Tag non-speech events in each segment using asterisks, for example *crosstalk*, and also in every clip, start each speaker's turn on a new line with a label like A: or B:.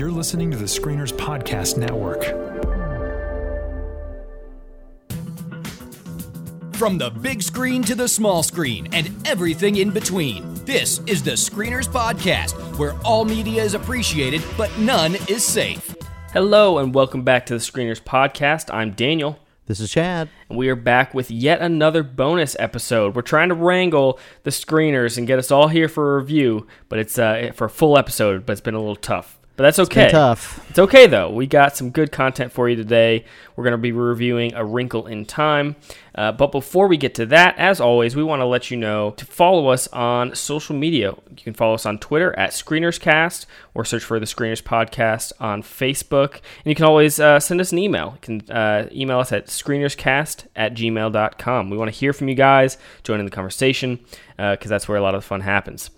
A: You're listening to the Screeners Podcast Network.
B: From the big screen to the small screen and everything in between, this is the Screeners Podcast, where all media is appreciated, but none is safe.
C: Hello, and welcome back to the Screeners Podcast. I'm Daniel.
D: This is Chad.
C: And we are back with yet another bonus episode. We're trying to wrangle the screeners and get us all here for a review, but it's uh, for a full episode, but it's been a little tough. But that's okay.
D: Been tough.
C: It's okay though. We got some good content for you today. We're going to be reviewing A Wrinkle in Time. Uh, but before we get to that, as always, we want to let you know to follow us on social media. You can follow us on Twitter at ScreenersCast or search for the Screeners Podcast on Facebook. And you can always uh, send us an email. You can uh, email us at screenerscast at gmail.com. We want to hear from you guys, join in the conversation, because that's where a lot of the fun happens.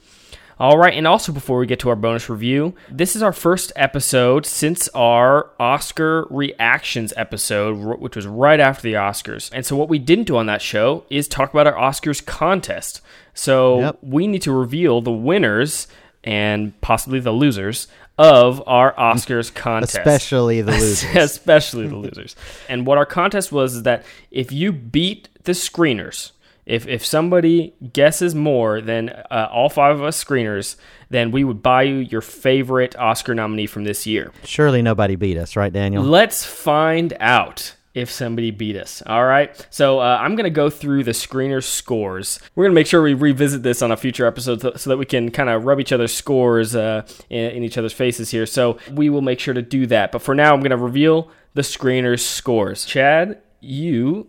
C: All right, and also before we get to our bonus review, this is our first episode since our Oscar reactions episode, which was right after the Oscars. And so, what we didn't do on that show is talk about our Oscars contest. So,
D: Yep.
C: we need to reveal the winners and possibly the losers of our Oscars *laughs* contest.
D: Especially the *laughs* losers.
C: especially the losers. And what our contest was is that if you beat the screeners, if if somebody guesses more than uh, all five of us screeners, then we would buy you your favorite Oscar nominee from this year.
D: Surely nobody beat us, right, Daniel?
C: Let's find out if somebody beat us. All right. So uh, I'm going to go through the screener scores. We're going to make sure we revisit this on a future episode so, that we can kind of rub each other's scores uh, in, in each other's faces here. So we will make sure to do that. But for now, I'm going to reveal the screeners' scores. Chad, you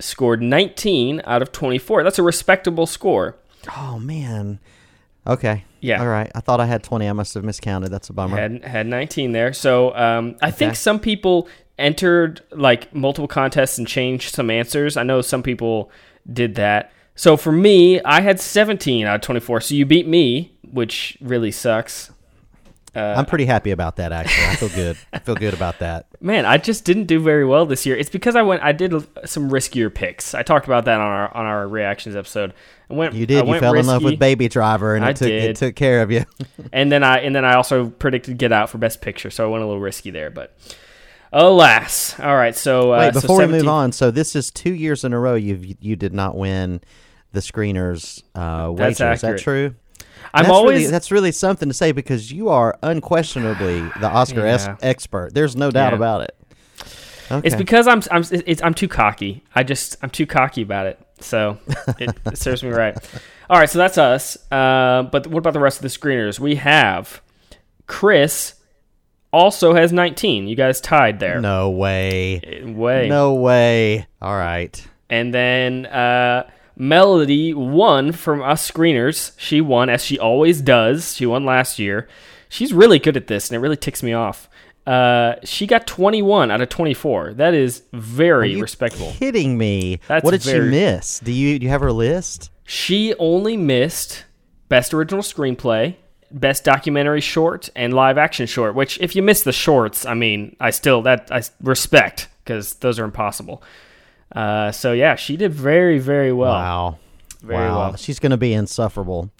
C: scored 19 out of 24. That's a respectable score.
D: Oh man. Okay.
C: Yeah.
D: All right. I thought I had 20. I must have miscounted. That's a bummer.
C: had had 19 there. So um, I think some people entered like multiple contests and changed some answers. I know some people did that. So for me, I had 17 out of 24. So you beat me, which really sucks.
D: I'm pretty happy about that. Actually, I feel good. I feel good about that. *laughs*
C: Man, I just didn't do very well this year. It's because I went. I did some riskier picks. I talked about that on our on our reactions episode. I went.
D: You
C: I
D: did. You
C: went
D: fell in love with Baby Driver, and
C: I
D: it took
C: did.
D: it took care of you. *laughs*
C: and then I and then I also predicted Get Out for Best Picture, so I went a little risky there. But alas, all right. So uh,
D: Wait,
C: so
D: before we move on, so this is two years in a row you you did not win the screeners uh, wager. Is that true?
C: I'm
D: that's
C: always
D: really, that's really something to say because you are unquestionably the Oscar es- *sighs* expert. There's no doubt
C: Yeah.
D: about it. Okay.
C: It's because I'm I'm it's, I'm too cocky. I just I'm too cocky about it. So *laughs* it, it serves me right. All right, so that's us. Uh, but what about the rest of the screeners? We have Chris. Also has 19. You guys tied there.
D: no way.
C: Way.
D: No way. All right.
C: And then uh, Melody won from us screeners. She won as she always does. She won last year. She's really good at this, and it really ticks me off. Uh, she got 21 out of 24. That is very
D: you
C: respectable.
D: Kidding me?
C: That's
D: what did she miss? Do you do you have her list?
C: She only missed Best Original Screenplay, Best Documentary Short, and Live Action Short. Which, if you miss the shorts, I mean, I still that I respect because those are impossible. Uh, so yeah, she did very very well.
D: wow.
C: very
D: wow.
C: well.
D: She's going to be insufferable.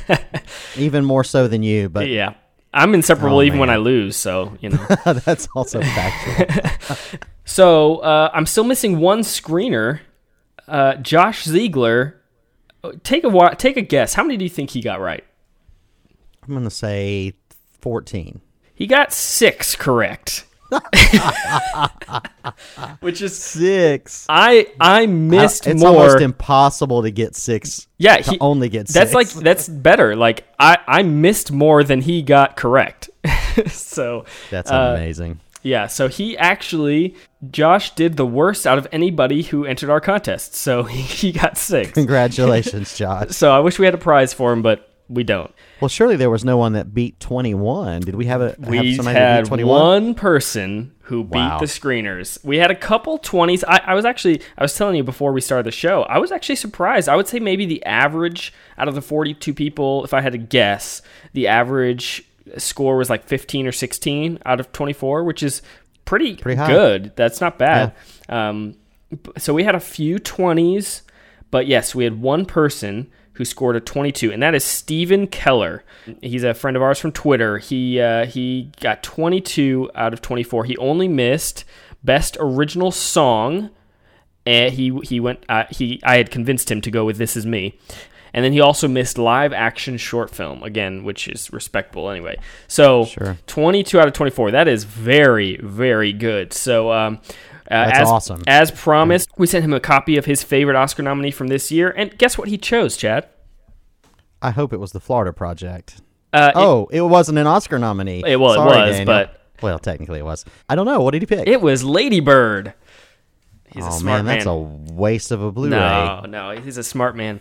D: *laughs* Even more so than you, but
C: Yeah. I'm inseparable
D: Oh,
C: even when. I lose, so you know. *laughs*
D: that's also factual. *laughs*
C: so uh, I'm still missing one screener. Uh, Josh Ziegler. uh, Take a take a guess. How many do you think he got right?
D: I'm going to say 14.
C: He got six correct. *laughs* Which is
D: Six.
C: I I missed
D: it's
C: more.
D: It's almost impossible to get six.
C: yeah,
D: to
C: he
D: only gets.
C: That's
D: six.
C: like that's better. Like I I missed more than he got correct. *laughs* so
D: That's
C: uh,
D: amazing.
C: Yeah, so he actually Josh did the worst out of anybody who entered our contest. So he, *laughs* he got six.
D: Congratulations, Josh.
C: so I wish we had a prize for him, but we don't.
D: Well, surely there was no one that beat 21. Did we have a have
C: We
D: somebody
C: had
D: beat 21?
C: one person who beat the screeners. We had a couple 20s. I, I was actually, I was telling you before we started the show, I was actually surprised. I would say maybe the average out of the 42 people, if I had to guess, the average score was like 15 or 16 out of 24, which is pretty,
D: Pretty high.
C: good. That's not bad. Um, so we had a few 20s, but yes, we had one person who scored a 22, and that is Steven Keller. He's a friend of ours from Twitter. He uh, he got 22 out of 24. He only missed best original song. And he he went uh, he I had convinced him to go with This Is Me. And then he also missed live action short film again, which is respectable anyway. So
D: Sure.
C: 22 out of 24. That is very very good. So um,
D: That's
C: as,
D: awesome.
C: As promised, we sent him a copy of his favorite Oscar nominee from this year, and guess what he chose, Chad?
D: I hope it was the Florida Project.
C: Uh,
D: oh, it, wasn't an Oscar nominee.
C: It- well, it was,
D: Daniel.
C: but-
D: well, technically it was. I don't know. What did he pick?
C: It was Lady Bird. He's a
D: oh
C: smart
D: man, that's
C: man.
D: a waste of a Blu-ray.
C: No, no, he's a smart man.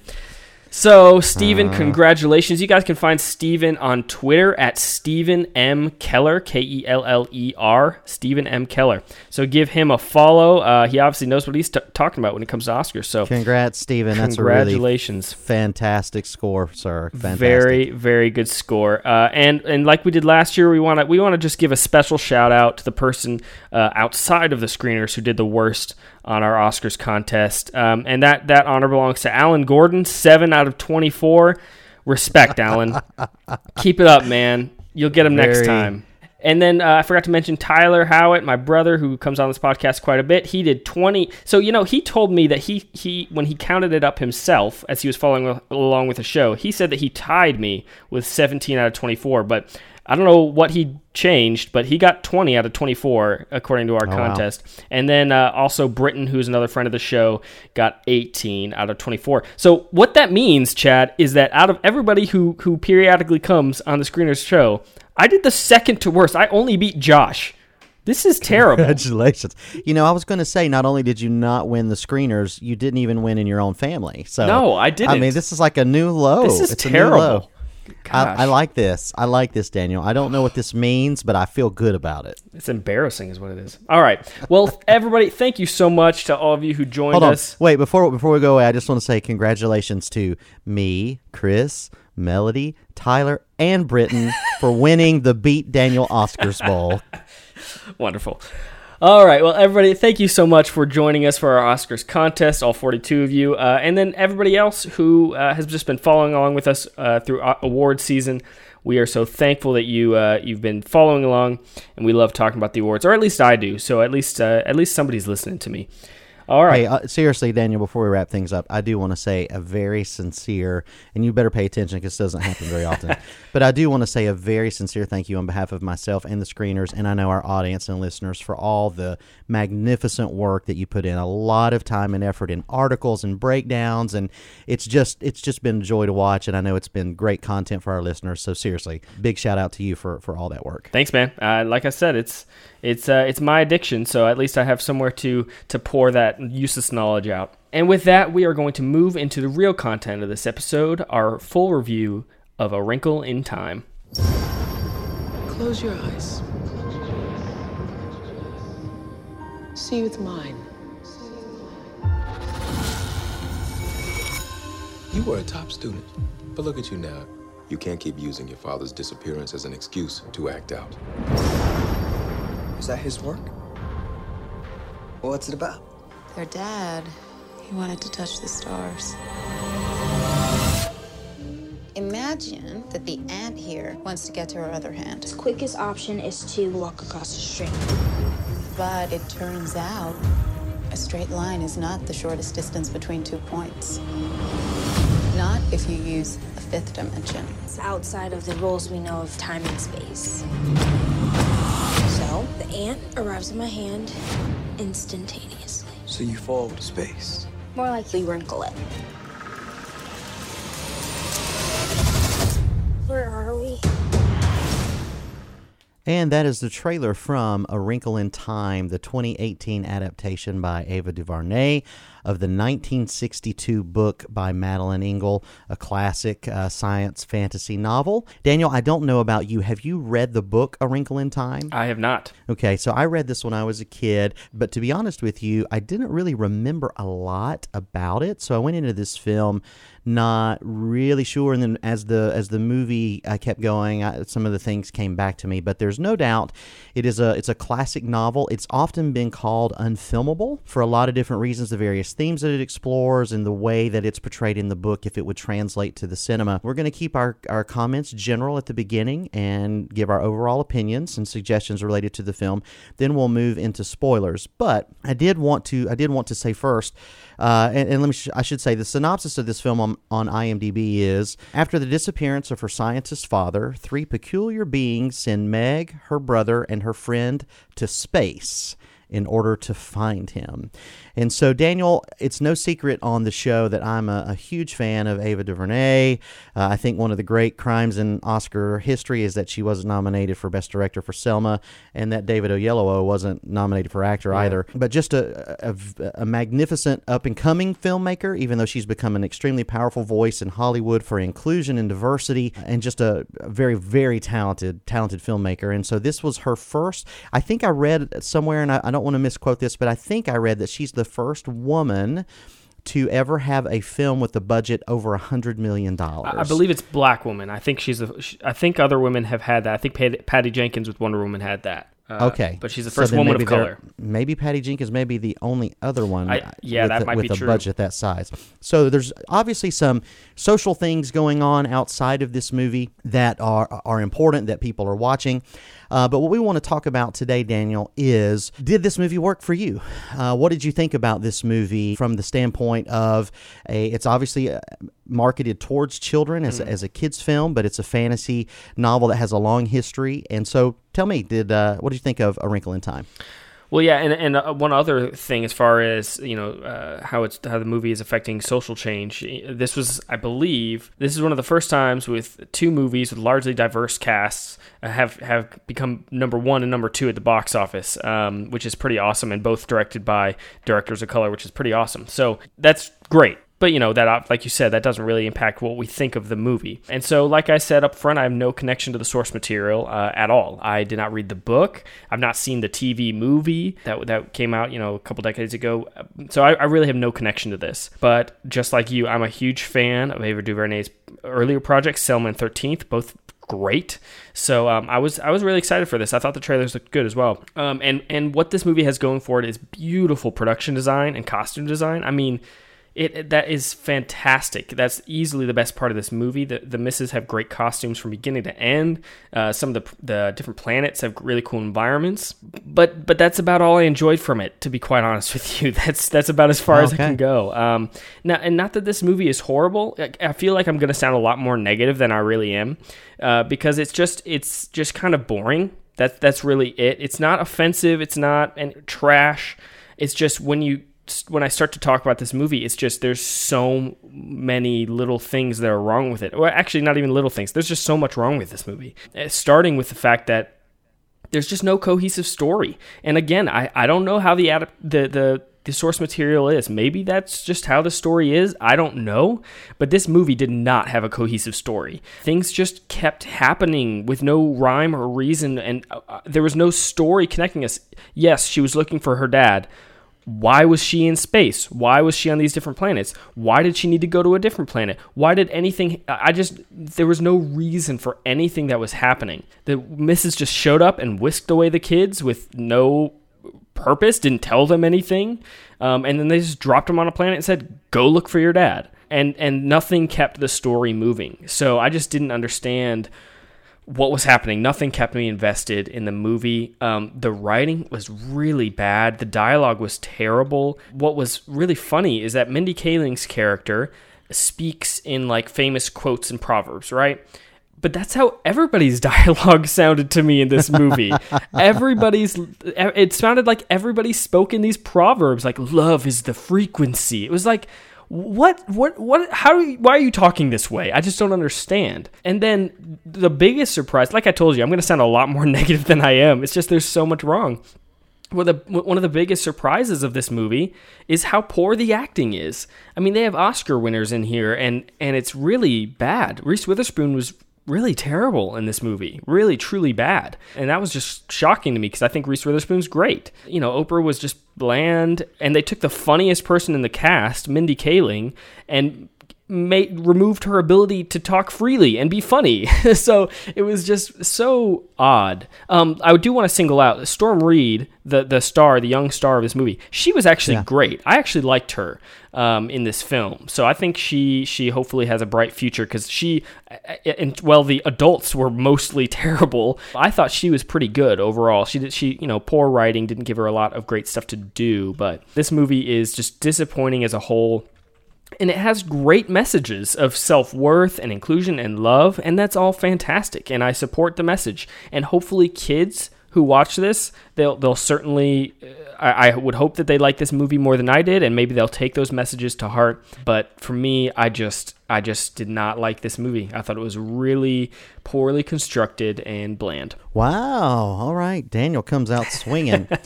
C: So, Steven,
D: Uh.
C: congratulations. You guys can find Steven on Twitter at Steven M. Keller, K E L L E R, Steven M. Keller. So, give him a follow. Uh, he obviously knows what he's t- talking about when it comes to Oscars. So,
D: Congrats, Steven. That's a really
C: congratulations.
D: fantastic score, sir. Fantastic.
C: Very, very good score. Uh, and and like we did last year, we want to we want to just give a special shout out to the person uh, outside of the screeners who did the worst on our Oscars contest. Um, and that that honor belongs to Alan Gordon, seven out of twenty four. Respect, Alan. *laughs* Keep it up, man. You'll get him next time. And then uh, I forgot to mention Tyler Howitt, my brother, who comes on this podcast quite a bit. He did twenty. So you know, he told me that he he when he counted it up himself as he was following along with the show, he said that he tied me with seventeen out of twenty four. But I don't know what he changed, but he got twenty out of twenty four according to our
D: wow.
C: contest. And then uh, also Britain, who's another friend of the show, got eighteen out of twenty four. So what that means, Chad, is that out of everybody who who periodically comes on the Screeners show, I did the second to worst. I only beat Josh. This is terrible.
D: Congratulations. You know, I was going to say, not only did you not win the screeners, you didn't even win in your own family. So
C: No, I didn't.
D: I mean, this is like a new low.
C: This is
D: It's a new low.
C: terrible.
D: I. I like this. I like this, Daniel. I don't know what this means, but I feel good about it.
C: It's embarrassing, is what it is. All right. Well, *laughs* everybody, thank you so much to all of you who joined
D: Hold on.
C: us.
D: Wait, before before we go away, I just want to say congratulations to me, Chris, Melody, Tyler, and Britton for winning the Beat Daniel Oscars Bowl. *laughs*
C: Wonderful. All right. Well, everybody, thank you so much for joining us for our Oscars contest, all 42 of you. Uh, and then everybody else who uh, has just been following along with us uh, through award season. We are so thankful that you uh, you've been following along, and we love talking about the awards, or at least I do. So at least uh, at least somebody's listening to me. All right.
D: Hey, uh, seriously, Daniel, before we wrap things up, I do want to say a very sincere, and you better pay attention because this doesn't happen very often, *laughs* but I do want to say a very sincere thank you on behalf of myself and the screeners, and I know our audience and listeners for all the magnificent work that you put in. A lot of time and effort in articles and breakdowns, and it's just it's just been a joy to watch, and I know it's been great content for our listeners. So seriously, big shout out to you for for all that work.
C: Thanks, man. Uh, like I said, it's it's uh, it's my addiction, so at least I have somewhere to to pour that useless knowledge out. And with that, we are going to move into the real content of this episode, our full review of A Wrinkle in Time.
E: Close your eyes. See with mine.
F: You were a top student, but look at you now. You can't keep using your father's disappearance as an excuse to act out.
G: Is that his work? What's it about?
H: Their dad, he wanted to touch the stars. Imagine that the ant here wants to get to her other hand.
I: His quickest option is to walk across the street.
H: But it turns out a straight line is not the shortest distance between two points. Not if you use the fifth dimension.
I: It's outside of the rules we know of time and space. So ant arrives in my hand instantaneously.
G: So you fall to space.
I: More likely wrinkle it. Where are we?
D: And that is the trailer from A Wrinkle in Time, the 2018 adaptation by Ava DuVernay of the 1962 book by Madeleine L'Engle, a classic uh, science fantasy novel. Daniel, I don't know about you. Have you read the book A Wrinkle in Time?
C: I have not.
D: Okay, so I read this when I was a kid, but to be honest with you, I didn't really remember a lot about it. So I went into this film not really sure, and then as the as the movie uh, kept going, I, some of the things came back to me. But there's no doubt it is a it's a classic novel. It's often been called unfilmable for a lot of different reasons, the various themes that it explores and the way that it's portrayed in the book, if it would translate to the cinema. We're going to keep our, our comments general at the beginning and give our overall opinions and suggestions related to the film. Then we'll move into spoilers. But I did want to I did want to say first, uh, and, and let me sh- I should say the synopsis of this film on, on IMDb is after the disappearance of her scientist father, three peculiar beings send Meg, her brother, and her friend to space in order to find him. And so, Daniel, it's no secret on the show that I'm a, a huge fan of Ava DuVernay. Uh, I think one of the great crimes in Oscar history is that she wasn't nominated for Best Director for Selma, and that David Oyelowo wasn't nominated for actor yeah. either. But just a, a, a magnificent up and coming filmmaker, even though she's become an extremely powerful voice in Hollywood for inclusion and diversity, and just a, very, very talented, talented filmmaker. And so, this was her first. I think I read somewhere, and I, I don't want to misquote this, but I think I read that she's the first woman to ever have a film with a budget over a hundred million dollars.
C: I believe it's Black Woman. I think she's. A, I think other women have had that. I think Patty Jenkins with Wonder Woman had that.
D: Uh, okay,
C: but she's the first so woman of color.
D: Maybe Patty Jenkins may be the only other one.
C: I, yeah, with that might
D: with
C: be
D: a
C: true.
D: budget that size. So there's obviously some social things going on outside of this movie that are are important that people are watching. Uh, but what we want to talk about today, Daniel, is did this movie work for you? Uh, what did you think about this movie from the standpoint of a? It's obviously uh, marketed towards children as, mm. as a kids film, but it's a fantasy novel that has a long history. And so, tell me, did uh, what did you think of A Wrinkle in Time?
C: Well, yeah, and and uh, one other thing as far as you know uh, how it's how the movie is affecting social change. This was, I believe, this is one of the first times with two movies with largely diverse casts uh, have have become number one and number two at the box office, um, which is pretty awesome, and both directed by directors of color, which is pretty awesome. So that's great. But you know that, like you said, that doesn't really impact what we think of the movie. And so, like I said up front, I have no connection to the source material uh, at all. I did not read the book. I've not seen the TV movie that that came out, you know, a couple decades ago. So I, I really have no connection to this. But just like you, I'm a huge fan of Ava DuVernay's earlier projects, Selma and Thirteenth, both great. So um, I was I was really excited for this. I thought the trailers looked good as well. Um, and and what this movie has going for it is beautiful production design and costume design. I mean it, that is fantastic. That's easily the best part of this movie. The the misses have great costumes from beginning to end. Uh, some of the the different planets have really cool environments. But but that's about all I enjoyed from it. To be quite honest with you, *laughs* that's that's about as far okay. as I can go. Um, now and not that this movie is horrible. I, I feel like I'm going to sound a lot more negative than I really am, uh, because it's just it's just kind of boring. That's that's really it. It's not offensive. It's not and trash. It's just when you when I start to talk about this movie, it's just there's so many little things that are wrong with it. Well, actually, not even little things. There's just so much wrong with this movie. Uh, starting with the fact that there's just no cohesive story. And again, I, I don't know how the, ad, the the the source material is. Maybe that's just how the story is. I don't know. But this movie did not have a cohesive story. Things just kept happening with no rhyme or reason, and uh, uh there was no story connecting us. Yes, she was looking for her dad why was she in space? Why was she on these different planets? Why did she need to go to a different planet? Why did anything I just there was no reason for anything that was happening. The missus just showed up and whisked away the kids with no purpose, didn't tell them anything. Um, and then they just dropped them on a planet and said, "Go look for your dad." And and nothing kept the story moving. So I just didn't understand what was happening. Nothing kept me invested in the movie. Um, the writing was really bad. The dialogue was terrible. What was really funny is that Mindy Kaling's character speaks in like famous quotes and proverbs, right? But that's how everybody's *laughs* dialogue sounded to me in this movie. *laughs* everybody's, it sounded like everybody spoke in these proverbs, like love is the frequency. It was like, what what what how you, why are you talking this way i just don't understand and then the biggest surprise like i told you i'm going to sound a lot more *laughs* negative than i am it's just there's so much wrong well, the, one of the biggest surprises of this movie is how poor the acting is. I mean, they have Oscar winners in here, and and it's really bad. Reese Witherspoon was really terrible in this movie, really truly bad. And that was just shocking to me because I think Reese Witherspoon's great. You know, Oprah was just bland, and they took the funniest person in the cast, Mindy Kaling, and made removed her ability to talk freely and be funny. *laughs* so it was just so odd. Um, I do want to single out Storm Reed, the the star, the young star of this movie. She was actually
D: Yeah.
C: great. I actually liked her um, in this film. So I think she she hopefully has a bright future because she and well the adults were mostly *laughs* terrible. I thought she was pretty good overall. She did she you know poor writing didn't give her a lot of great stuff to do, but this movie is just disappointing as a whole and it has great messages of self-worth and inclusion and love and that's all fantastic and i support the message and hopefully kids who watch this they'll they'll certainly uh, I, I would hope that they like this movie more than i did and maybe they'll take those messages to heart but for me i just i just did not like this movie i thought it was really poorly constructed and bland
D: Wow. All right. Daniel comes out swinging. *laughs*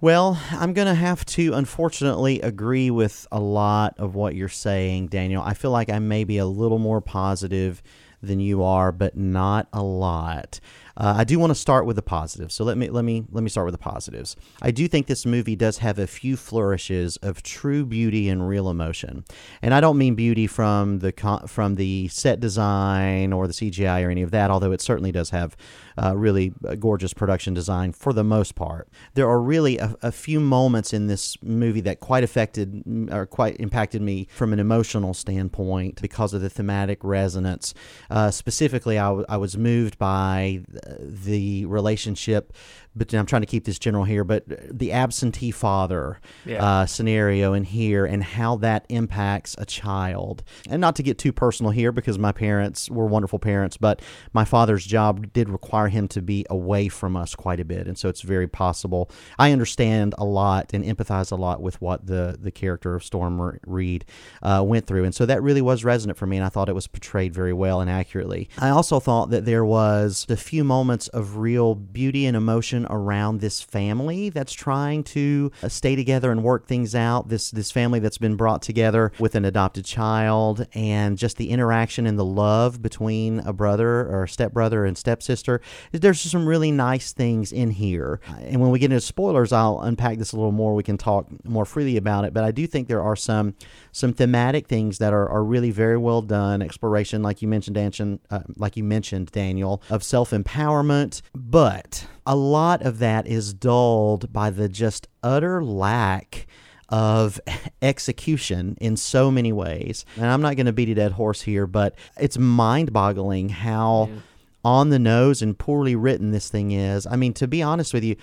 D: well, I'm going to have to unfortunately agree with a lot of what you're saying, Daniel. I feel like I may be a little more positive than you are, but not a lot. Uh, I do want to start with the positives. So let me let me let me start with the positives. I do think this movie does have a few flourishes of true beauty and real emotion, and I don't mean beauty from the from the set design or the CGI or any of that. Although it certainly does have uh, really gorgeous production design for the most part. There are really a, a few moments in this movie that quite affected or quite impacted me from an emotional standpoint because of the thematic resonance. Uh, specifically, I, w- I was moved by the relationship. But I'm trying to keep this general here, but the absentee father
C: Yeah.
D: uh, scenario in here and how that impacts a child. And not to get too personal here because my parents were wonderful parents, but my father's job did require him to be away from us quite a bit. And so it's very possible. I understand a lot and empathize a lot with what the, the character of Storm Reed uh, went through. And so that really was resonant for me. And I thought it was portrayed very well and accurately. I also thought that there was a few moments of real beauty and emotion around this family that's trying to uh, stay together and work things out. This this family that's been brought together with an adopted child, and just the interaction and the love between a brother or stepbrother and stepsister. There's some really nice things in here. And when we get into spoilers, I'll unpack this a little more. We can talk more freely about it. But I do think there are some some thematic things that are, are really very well done. Exploration, like you mentioned, uh, like you mentioned, Daniel, of self empowerment. But a lot of that is dulled by the just utter lack of *laughs* execution in so many ways. And I'm not going to beat a dead horse here, but it's mind boggling how. On the nose and poorly written this thing is. I mean, to be honest with you,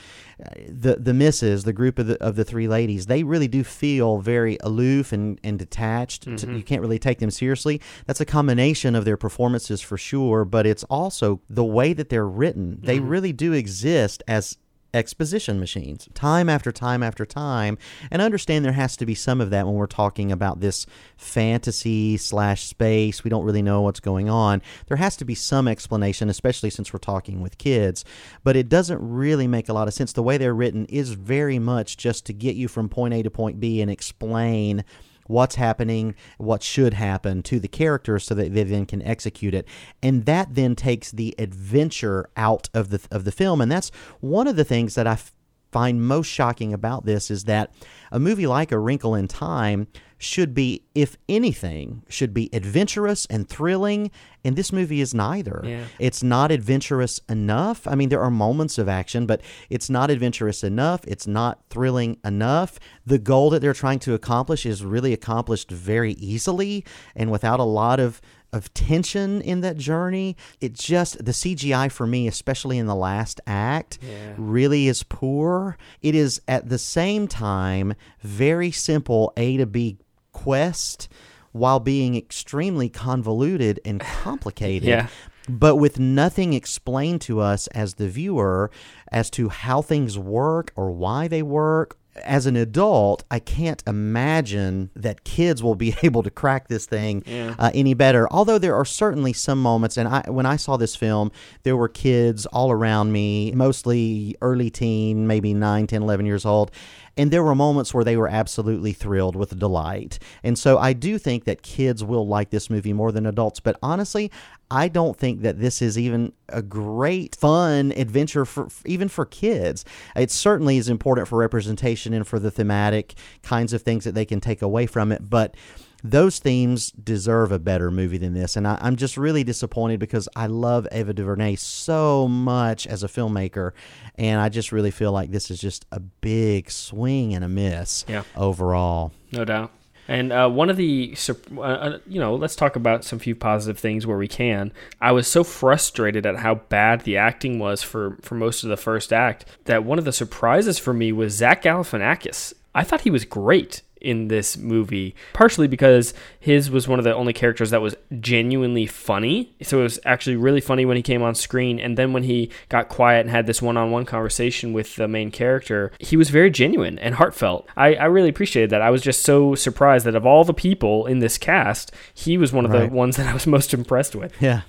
D: the the misses, the group of the of the three ladies, they really do feel very aloof and and detached.
C: Mhm.
D: you can't really take them seriously. That's a combination of their performances for sure, but it's also the way that they're written. They
C: Mhm.
D: really do exist as exposition machines time after time after time. And understand there has to be some of that when we're talking about this fantasy slash space. We don't really know what's going on. There has to be some explanation especially since we're talking with kids. But it doesn't really make a lot of sense. The way they're written is very much just to get you from point a to point b and explain what's happening, what should happen to the characters so that they then can execute it. And that then takes the adventure out of the of the film and that's one of the things that I f- find most shocking about this is that a movie like A Wrinkle in Time should be if anything should be adventurous and thrilling and this movie is neither.
C: Yeah.
D: It's not adventurous enough. I mean, there are moments of action, but it's not adventurous enough. It's not thrilling enough. The goal that they're trying to accomplish is really accomplished very easily and without a lot of of tension in that journey. It just the CGI for me, especially in the last act,
C: Yeah.
D: really is poor. It is at the same time very simple A to B quest while being extremely convoluted and *laughs* complicated
C: Yeah.
D: but with nothing explained to us as the viewer as to how things work or why they work. As an adult, I can't imagine that kids will be *laughs* able to crack this thing
C: Yeah.
D: uh, any better. Although there are certainly some moments, and I, when I saw this film, there were kids all around me, mostly early teen, maybe 9, 10, 11 years old. And there were moments where they were absolutely thrilled with delight. And so I do think that kids will like this movie more than adults. But honestly, I don't think that this is even a great, fun adventure for even for kids. It certainly is important for representation and for the thematic kinds of things that they can take away from it. But those themes deserve a better movie than this. And I, I'm just really disappointed because I love Ava DuVernay so much as a filmmaker, and I just really feel like this is just a big swing and a miss
C: Yeah.
D: overall.
C: No doubt. And uh, one of the, uh, uh, you know, let's talk about some few positive things where we can. I was so frustrated at how bad the acting was for, for most of the first act that one of the surprises for me was Zach Galifianakis. I thought he was great in this movie, partially because his was one of the only characters that was genuinely funny. So it was actually really funny when he came on screen. And then when he got quiet and had this one on one conversation with the main character, he was very genuine and heartfelt. I, I really appreciated that. I was just so surprised that of all the people in this cast, he was one of
D: Right.
C: the ones that I was most *laughs* impressed with.
D: Yeah.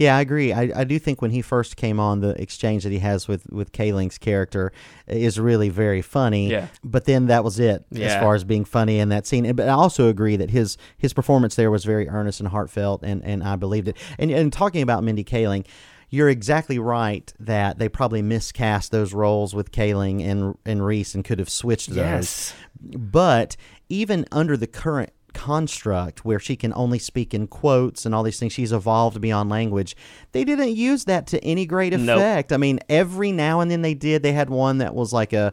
D: Yeah, I agree. I, I do think when he first came on, the exchange that he has with with Kaling's character is really very funny.
C: Yeah.
D: But then that was it as far as being funny in that scene. But I also agree that his his performance there was very earnest and heartfelt, and, and I believed it. And and talking about Mindy Kaling. You're exactly right that they probably miscast those roles with Kaling and and Reese and could have switched those.
C: Yes.
D: But even under the current construct where she can only speak in quotes and all these things, she's evolved beyond language. They didn't use that to any great
C: Nope.
D: effect. I mean, every now and then they did. They had one that was like a.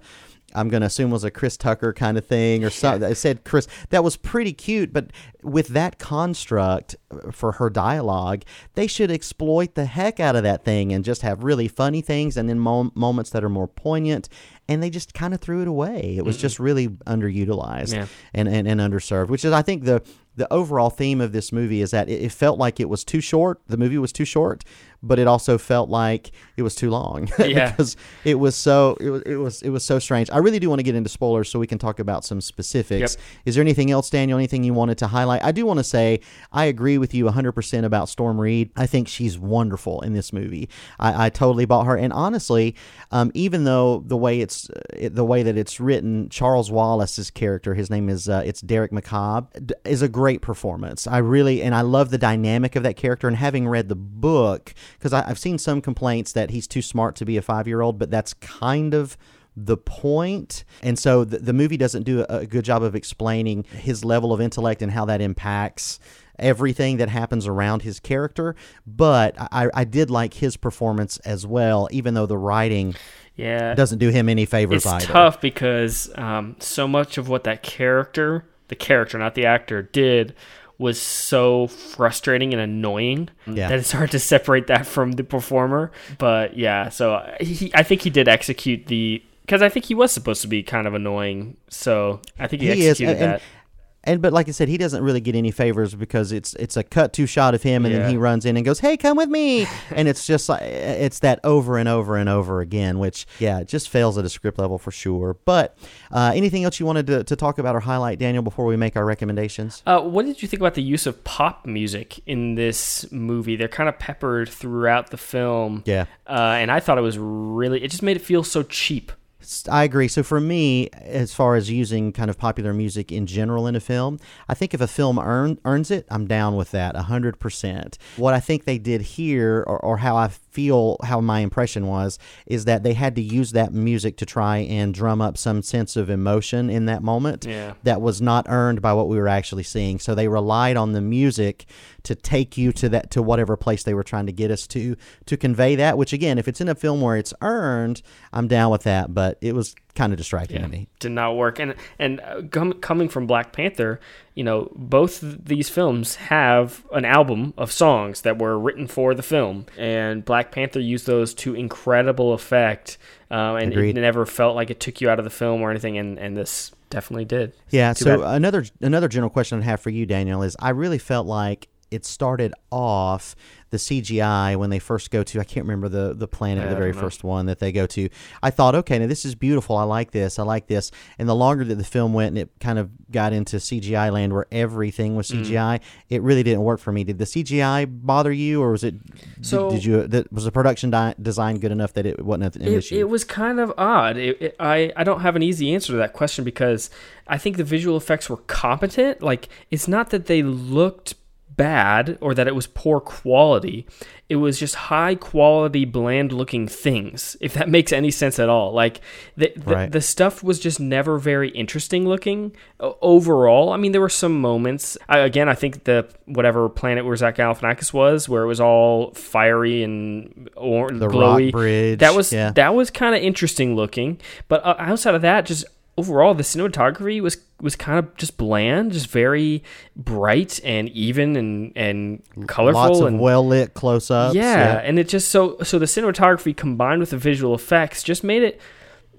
D: I'm going to assume was a Chris Tucker kind of thing or something. It said Chris. That was pretty cute, but with that construct uh, for her dialogue, they should exploit the heck out of that thing and just have really funny things and then mom- moments that are more poignant. And they just kind of threw it away. It was just really underutilized
C: Yeah.
D: and, and, and underserved, which is, I think, the the overall theme of this movie is that it, it felt like it was too short. The movie was too short, but it also felt like it was too long *laughs*
C: Yeah.
D: because it was so it was it was it was so strange. I really do want to get into spoilers so we can talk about some specifics.
C: Yep.
D: Is there anything else, Daniel? Anything you wanted to highlight? I do want to say I agree with you 100% about Storm Reed. I think she's wonderful in this movie. I, I totally bought her, and honestly, um, even though the way it's uh, it, the way that it's written, Charles Wallace's character, his name is uh, it's Deric McCabe, d- is a great performance. I really and I love the dynamic of that character. And having read the book, because I've seen some complaints that he's too smart to be a five year old, but that's kind of the point. And so the, the movie doesn't do a, a good job of explaining his level of intellect and how that impacts everything that happens around his character. But I, I did like his performance as well, even though the writing
C: Yeah.
D: doesn't do him any favors
C: it's
D: either.
C: tough because um, so much of what that character, the character, not the actor, did was so frustrating and annoying
D: Yeah.
C: that it's hard to separate that from the performer. But yeah, so he, I think he did execute the because I think he was supposed to be kind of annoying. So I think he,
D: He is,
C: executed
D: and- and-
C: that.
D: And but like I said, he doesn't really get any favors because it's it's a cut to shot of him, and
C: Yeah.
D: then he runs in and goes, "Hey, come with me," *laughs* and it's just like it's that over and over and over again, which yeah, it just fails at a script level for sure. But uh, anything else you wanted to, to talk about or highlight, Daniel, before we make our recommendations?
C: Uh, what did you think about the use of pop music in this movie? They're kind of peppered throughout the film.
D: Yeah.
C: Uh, and I thought it was really, it just made it feel so cheap.
D: I agree. So for me, as far as using kind of popular music in general in a film, I think if a film earn, earns it, I'm down with that 100%. What I think they did here, or, or how I feel, how my impression was, is that they had to use that music to try and drum up some sense of emotion in that moment
C: Yeah.
D: that was not earned by what we were actually seeing. So they relied on the music to take you to that to whatever place they were trying to get us to to convey that. Which again, if it's in a film where it's earned, I'm down with that. But it was kind of distracting to me.
C: did not work. And and uh, com- coming from Black Panther, you know, both these films have an album of songs that were written for the film, and Black Panther used those to incredible effect, um, and
D: Agreed.
C: it never felt like it took you out of the film or anything. And and this definitely did.
D: Yeah.
C: Too
D: So
C: bad.
D: another another general question I have for you, Daniel, is I really felt like it started off the CGI when they first go to I can't remember the the planet
C: I
D: the very first one that they go to. I thought, okay, now this is beautiful. I like this. I like this. And the longer that the film went and it kind of got into CGI land where everything was
C: Mm.
D: CGI, it really didn't work for me. Did the CGI bother you, or was it? did-
C: So-
D: did, you? That, was the production di- design good enough that it wasn't an
C: it,
D: issue?
C: it was kind of odd. It, it, I I don't have an easy answer to that question because I think the visual effects were competent. Like it's not that they looked bad or that it was poor quality. It was just high quality, bland looking things, if that *laughs* makes any sense at all. Like the, the,
D: Right.
C: the stuff was just never very interesting looking overall. I mean, there were some moments. I, again, I think the whatever planet where Zach Galifianakis was, where it was all fiery and or
D: The rock
C: glowy.
D: bridge,
C: That was
D: yeah.
C: that was kind of interesting looking. But uh, outside of that, just overall, the cinematography was was kind of just bland, just very bright and even and and colorful
D: Lots of
C: and
D: well lit close ups.
C: yeah, and it just so so the cinematography combined with the visual effects just made it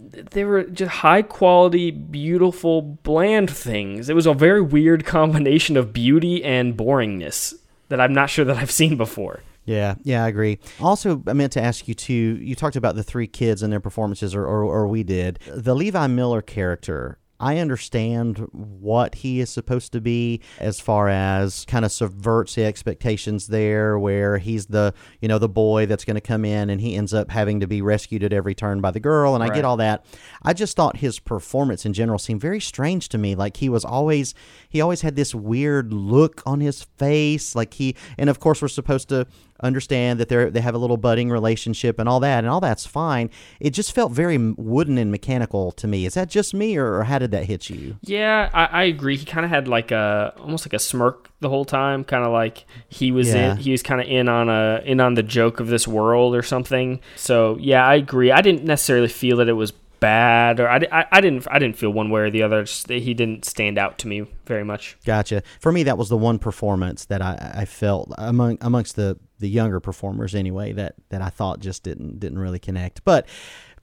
C: they were just high quality, beautiful, bland things. It was a very weird combination of beauty and boringness that I'm not sure that I've seen before.
D: Yeah, yeah, I agree. Also, I meant to ask you too. You talked about the three kids and their performances, or, or, or we did. The Levi Miller character. I understand what he is supposed to be as far as kind of subverts the expectations there, where he's the you know the boy that's going to come in and he ends up having to be rescued at every turn by the girl, and I get all that. I just thought his performance in general seemed very strange to me. Like he was always he always had this weird look on his face, like he and of course we're supposed to understand that they they have a little budding relationship and all that, and all that's fine. It just felt very wooden and mechanical to me. Is that just me, or, or how did that hit you?
C: Yeah, I, I agree. He kind of had like a almost like a smirk the whole time, kind of like he was
D: Yeah.
C: in, he was kind of in on a in on the joke of this world or something. So yeah, I agree. I didn't necessarily feel that it was bad, or I, I, I didn't I didn't feel one way or the other. Just he didn't stand out to me very much.
D: Gotcha. For me, that was the one performance that I, I felt among amongst the, the younger performers anyway that, that I thought just didn't didn't really connect. But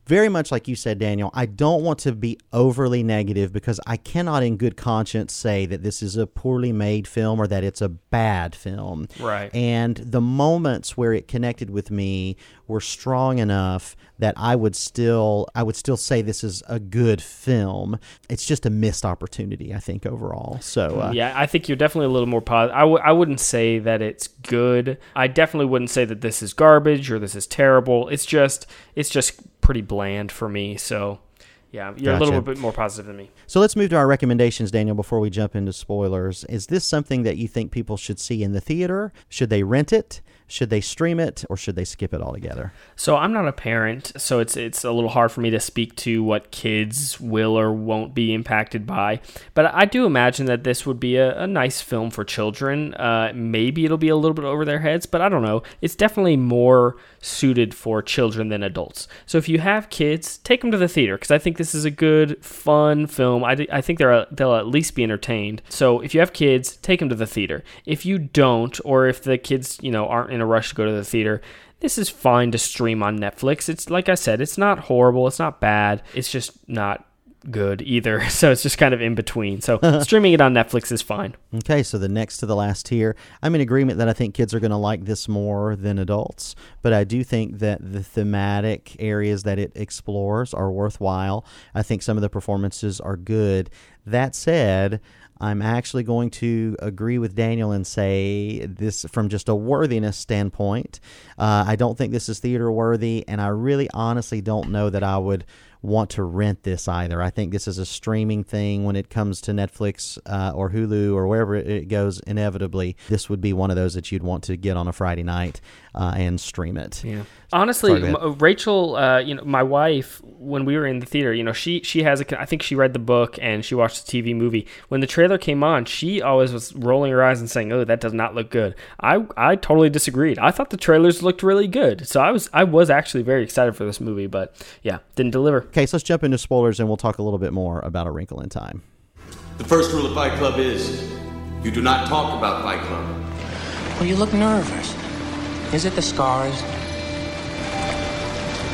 D: very much like you said, Daniel, I don't want to be overly negative because I cannot, in good conscience, say that this is a poorly made film or that it's a bad film.
C: Right.
D: And the moments where it connected with me were strong enough that I would still I would still say this is a good film. It's just a missed opportunity, I think, overall. So uh,
C: Yeah, I think you're definitely a little more positive. I w- I wouldn't say that it's good. I definitely wouldn't say that this is garbage or this is terrible. It's just it's just pretty bland for me. So yeah, you're a little bit more positive than me.
D: So let's move to our recommendations, Daniel, before we jump into spoilers. Is this something that you think people should see in the theater? Should they rent it? Should they stream it? Or should they skip it altogether?
C: So I'm not a parent, so it's it's a little hard for me to speak to what kids will or won't be impacted by. But I do imagine that this would be a, a nice film for children. Uh, maybe it'll be a little bit over their heads, but I don't know. It's definitely more suited for children than adults. So if you have kids, take them to the theater because I think this is a good, fun film. I, I think they're they'll at least be entertained. So if you have kids, take them to the theater. If you don't, or if the kids you know aren't in a rush to go to the theater, this is fine to stream on Netflix. It's like I said, it's not horrible, it's not bad. It's just not good either. *laughs* So it's just kind of in between. So *laughs* streaming it on Netflix is fine.
D: Okay, so the next to the last tier, I'm in agreement that I think kids are going to like this more than adults, but I do think that the thematic areas that it explores are worthwhile. I think some of the performances are good. That said, I'm actually going to agree with Daniel and say this from just a worthiness standpoint. Uh, I don't think this is theater worthy, and I really honestly don't know that I would want to rent this either. I think this is a streaming thing when it comes to Netflix uh, or Hulu or wherever it- goes. Inevitably, this would be one of those that you'd want to get on a Friday night uh, and stream it.
C: Yeah. Honestly,
D: Sorry,
C: m- Rachel, uh, you know, my wife, when we were in the theater, you know, she she has a, I think she read the book and she watched the TV movie. When the trailer came on, she always was rolling her eyes and saying, "Oh, that does not look good." I I totally disagreed. I thought the trailers looked really good, so I was I was actually very excited for this movie, but yeah, didn't deliver.
D: Okay, so let's jump into spoilers and we'll talk a little bit more about A Wrinkle in Time.
J: The first rule of Fight Club is you do not talk about Fight Club.
K: Well, you look nervous. Is it the scars?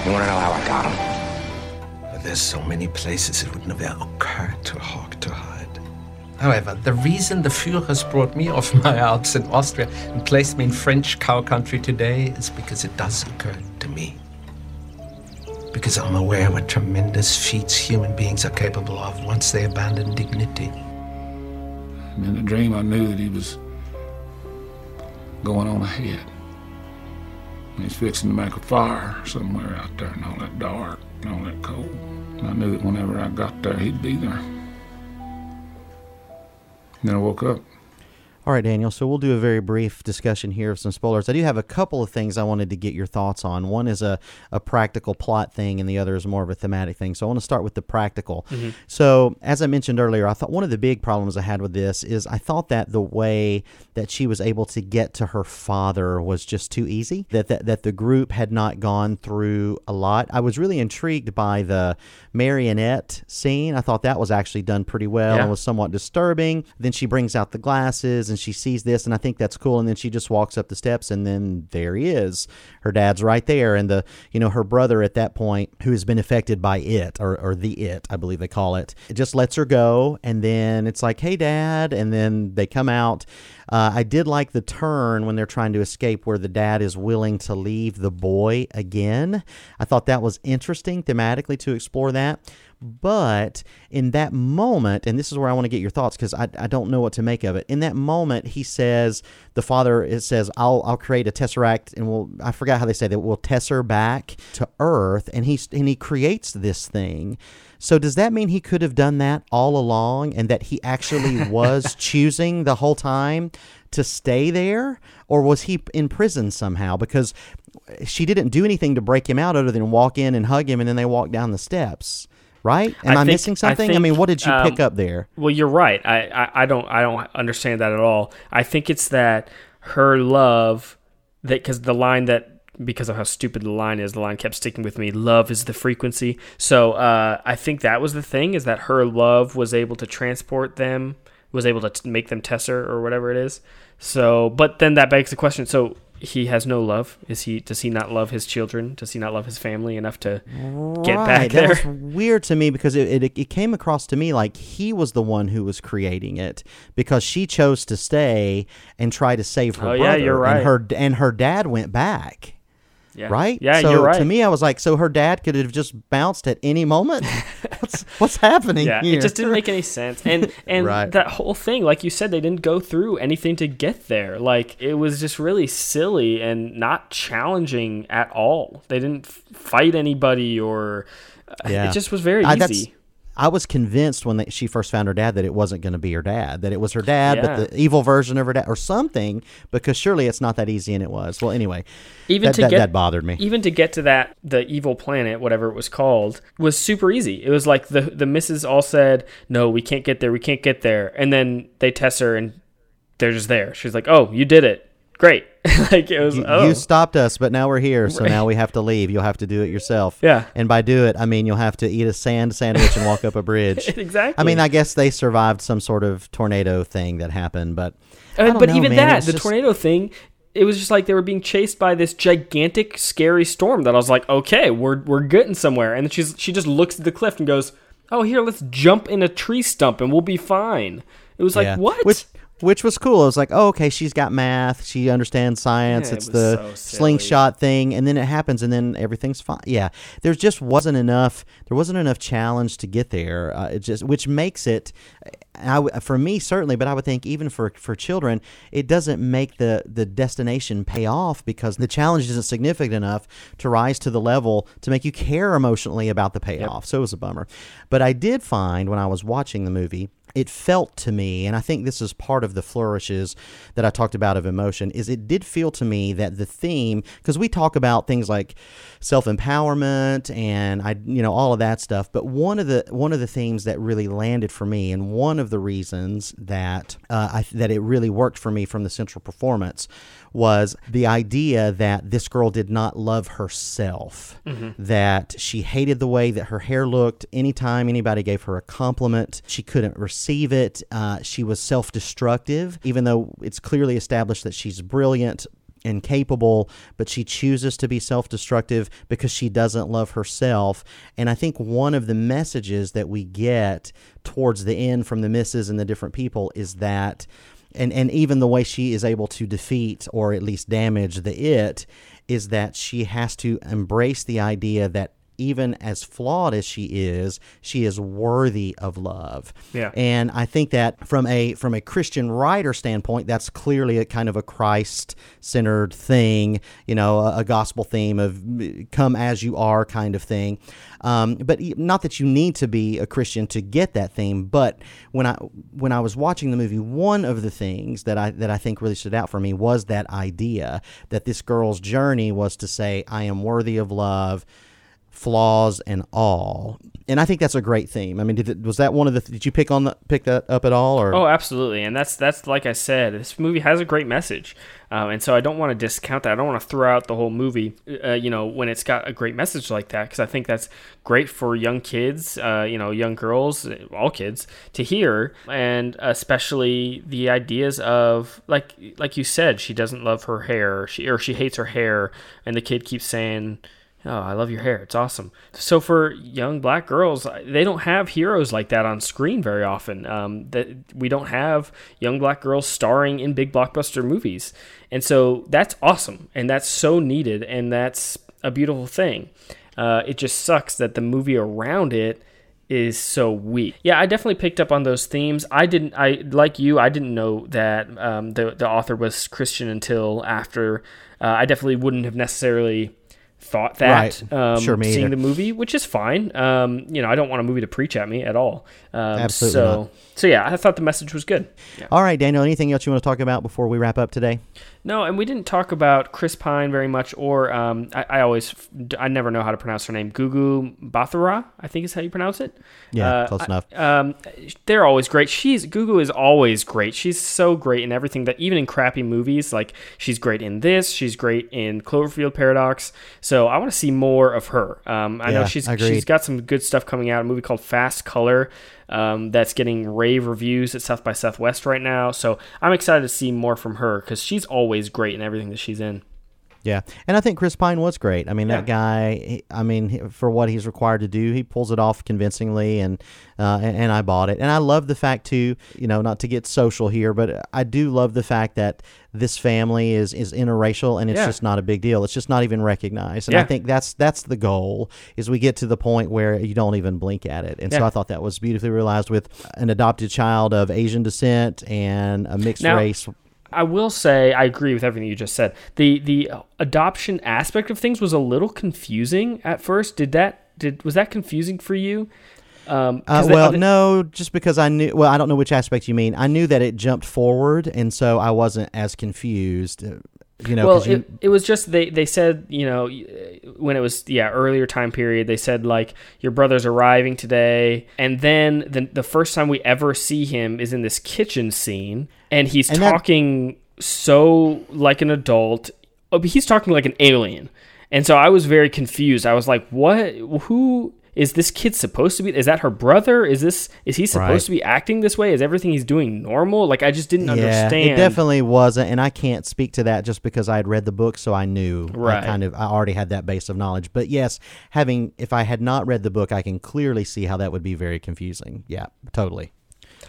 K: You want to know how I got them?
G: There's so many places it would never occur to Hawk to hide.
L: However, the reason the Führers brought me off my Alps in Austria and placed me in French cow country today is because it does occur to me. Because I'm aware what tremendous feats human beings are capable of once they abandon dignity.
M: And in the dream, I knew that he was going on ahead. He's fixing to make a fire somewhere out there in all that dark and all that cold. And I knew that whenever I got there, he'd be there. And then I woke up.
D: All right, Daniel. So we'll do a very brief discussion here of some spoilers. I do have a couple of things I wanted to get your thoughts on. One is a, a practical plot thing, and the other is more of a thematic thing. So I want to start with the practical.
C: Mhm.
D: So, as I mentioned earlier, I thought one of the big problems I had with this is I thought that the way that she was able to get to her father was just too easy. That that, that the group had not gone through a lot. I was really intrigued by the marionette scene. I thought that was actually done pretty well
C: Yeah.
D: and was somewhat disturbing. Then she brings out the glasses and she sees this, and I think that's cool. And then she just walks up the steps, and then there he is. Her dad's right there, and the you know her brother at that point, who has been affected by it or, or the it, I believe they call it, it just lets her go, and then it's like, hey, dad, and then they come out. Uh, I did like the turn when they're trying to escape, where the dad is willing to leave the boy again. I thought that was interesting thematically to explore that. But in that moment, and this is where I want to get your thoughts because I, I don't know what to make of it. In that moment, he says, the father it says, I'll, I'll create a tesseract and we'll, I forgot how they say that, we'll tesser back to Earth. And, he, and he creates this thing. So does that mean he could have done that all along and that he actually *laughs* was choosing the whole time to stay there? Or was he in prison somehow? Because she didn't do anything to break him out other than walk in and hug him and then they walk down the steps. Right? Am I,
C: think-
D: missing something? I,
C: think,
D: mean, what did you
C: um,
D: pick up there?
C: Well, you're right. I, I, I don't I don't understand that at all. I think it's that her love that because the line that because of how stupid the line is, the line kept sticking with me. Love is the frequency. So uh, I think that was the thing is that her love was able to transport them, was able to t- make them tesser or whatever it is. So, but then that begs the question. So he has no love. Is he? Does he not love his children? Does he not love his family enough to get
D: right.
C: back
D: that
C: there?
D: was *laughs* weird to me because it, it, it came across to me like he was the one who was creating it because she chose to stay and try to save her
C: Oh,
D: brother.
C: yeah, you're right.
D: And her, and her dad went back.
C: Yeah.
D: Right?
C: Yeah,
D: so
C: you're right.
D: To me, I was like, so her dad could have just bounced at any moment? *laughs* what's, what's happening
C: yeah,
D: here?
C: it just didn't make any *laughs* sense. And and
D: Right.
C: that whole thing, like you said, they didn't go through anything to get there. Like it was just really silly and not challenging at all. They didn't fight anybody or uh,
D: Yeah.
C: it just was very easy.
D: I was convinced when they, she first found her dad that it wasn't going to be her dad, that it was her dad,
C: Yeah.
D: but the evil version of her dad or something, because surely it's not that easy, and it was. Well, anyway,
C: even
D: that,
C: to
D: that,
C: get
D: that bothered me.
C: Even to get to that, the evil planet, whatever it was called, was super easy. It was like the the misses all said, "No, we can't get there. We can't get there," and then they tesser, and they're just there. She's like, "Oh, you did it. Great." *laughs* like it was.
D: You,
C: oh,
D: you stopped us, but now we're here, so
C: Right.
D: now we have to leave. You'll have to do it yourself.
C: Yeah.
D: And by do it, I mean you'll have to eat a sand sandwich and walk up a bridge. *laughs*
C: Exactly.
D: I mean, I guess they survived some sort of tornado thing that happened, but
C: Uh, but
D: know,
C: even
D: man.
C: that, the
D: just-
C: tornado thing, it was just like they were being chased by this gigantic, scary storm. That I was like, okay, we're we're getting somewhere. And then she's she just looks at the cliff and goes, "Oh, here, let's jump in a tree stump and we'll be fine." It was like,
D: Yeah.
C: what?
D: Which which was cool. I was like, oh, okay, she's got math. She understands science.
C: Yeah,
D: it's
C: was
D: the
C: so
D: slingshot thing, and then it happens, and then everything's fine. Yeah, there just wasn't enough. There wasn't enough challenge to get there. Uh, it just which makes it, I for me certainly, but I would think even for for children, it doesn't make the the destination pay off because the challenge isn't significant enough to rise to the level to make you care emotionally about the payoff. So it was a bummer. But I did find when I was watching the movie it felt to me, and I think this is part of the flourishes that I talked about of emotion, is it did feel to me that the theme, because we talk about things like self empowerment and I, you know, all of that stuff, but one of the one of the themes that really landed for me, and one of the reasons that uh, I, that it really worked for me from the central performance was the idea that this girl did not love herself,
C: Mhm.
D: that she hated the way that her hair looked. Anytime anybody gave her a compliment, she couldn't receive it. Uh, she was self destructive, even though it's clearly established that she's brilliant and capable, but she chooses to be self destructive because she doesn't love herself. And I think one of the messages that we get towards the end from the misses and the different people is that and and even the way she is able to defeat or at least damage the it is that she has to embrace the idea that even as flawed as she is, she is worthy of love.
C: Yeah.
D: And I think that from a from a Christian writer standpoint, that's clearly a kind of a Christ centered thing, you know, a, a, gospel theme of come as you are kind of thing. Um, but not that you need to be a Christian to get that theme. But when I when I was watching the movie, one of the things that I that I think really stood out for me was that idea that this girl's journey was to say, "I am worthy of love." Flaws and all and I think that's a great theme. I mean, did was that one of the? Did you pick on the, pick that up at all? Or
C: oh, absolutely. And that's that's like I said, this movie has a great message, um, and so I don't want to discount that. I don't want to throw out the whole movie, uh, you know, when it's got a great message like that, because I think that's great for young kids, uh, you know, young girls, all kids to hear, and especially the ideas of like like you said, she doesn't love her hair, she or she hates her hair, and the kid keeps saying Oh, I love your hair. It's awesome. So for young black girls, they don't have heroes like that on screen very often. Um, that we don't have young black girls starring in big blockbuster movies, and so that's awesome, and that's so needed, and that's a beautiful thing. Uh, it just sucks that the movie around it is so weak. Yeah, I definitely picked up on those themes. I didn't. I like you. I didn't know that um, the the author was Christian until after. Uh, I definitely wouldn't have necessarily thought that
D: right. um, sure,
C: seeing
D: either.
C: the movie, which is fine. Um, you know, I don't want a movie to preach at me at all. Um,
D: Absolutely
C: so,
D: not.
C: so yeah, I thought the message was good. Yeah.
D: All right, Daniel. Anything else you want to talk about before we wrap up today?
C: No, and we didn't talk about Chris Pine very much, or um, I, I, always, I never know how to pronounce her name. Gugu Mbatha-Raw, I think is how you pronounce it.
D: Yeah, uh, close enough.
C: Um, they're always great. She's Gugu is always great. She's so great in everything that even in crappy movies, like she's great in this. She's great in Cloverfield Paradox. So I want to see more of her. Um, I
D: yeah,
C: know she's
D: agreed.
C: she's got some good stuff coming out. A movie called Fast Color um, that's getting rave reviews at South by Southwest right now. So I'm excited to see more from her because she's always great in everything that she's in.
D: Yeah, and I think Chris Pine was great. I mean, that guy. I mean, for what he's required to do, he pulls it off convincingly, and, uh, and and I bought it. And I love the fact too. You know, not to get social here, but I do love the fact that this family is is interracial, and it's
C: Yeah.
D: just not a big deal. It's just not even recognized. And I think that's that's the goal. Is we get to the point where you don't even blink at it. And so I thought that was beautifully realized with an adopted child of Asian descent and a mixed
C: Now-
D: race.
C: I will say I agree with everything you just said. The the adoption aspect of things was a little confusing at first. Did that did was that confusing for you? Um,
D: Uh, well,
C: other-
D: no, just because I knew. Well, I don't know which aspect you mean. I knew that it jumped forward, and so I wasn't as confused. Uh, You know,
C: well,
D: you,
C: it, it was just they they said you know when it was yeah earlier time period they said like your brother's arriving today. And then the the first time we ever see him is in this kitchen scene and he's
D: And that-
C: talking so like an adult. Oh, he's talking like an alien. And so I was very confused. I was like what? Who is this kid supposed to be is that her brother is this is he supposed
D: Right.
C: to be acting this way is everything he's doing normal like I just didn't
D: yeah,
C: understand
D: it definitely wasn't, and I can't speak to that just because I had read the book, so I knew.
C: Right.
D: I kind of, I already had that base of knowledge. But yes, having if I had not read the book, I can clearly see how that would be very confusing. Yeah, totally.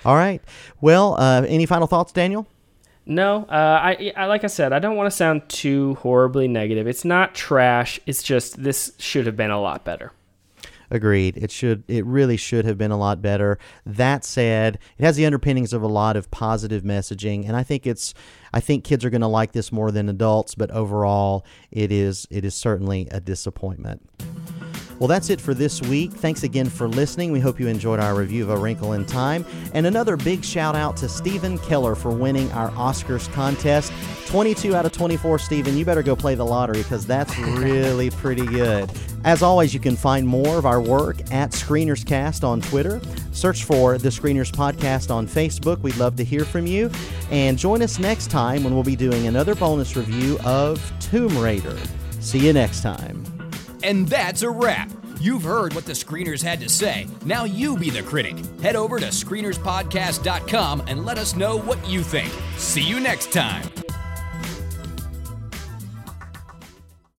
D: All right. Well, uh, any final thoughts, Daniel?
C: No, uh, I, I like I said, I don't want to sound too horribly negative. It's not trash. It's just this should have been a lot better.
D: Agreed. It should. It really should have been a lot better. That said, it has the underpinnings of a lot of positive messaging, and I think it's. I think kids are going to like this more than adults, but overall, it is. It is certainly a disappointment. Well, that's it for this week. Thanks again for listening. We hope you enjoyed our review of A Wrinkle in Time. And another big shout out to Steven Keller for winning our Oscars contest. 22 out of 24, Steven. You better go play the lottery because that's *laughs* really pretty good. As always, you can find more of our work at Screeners Cast on Twitter. Search for the Screeners Podcast on Facebook. We'd love to hear from you. And join us next time when we'll be doing another bonus review of Tomb Raider. See you next time.
B: And that's a wrap. You've heard what the screeners had to say. Now you be the critic. Head over to screenerspodcast.com and let us know what you think. See you next time.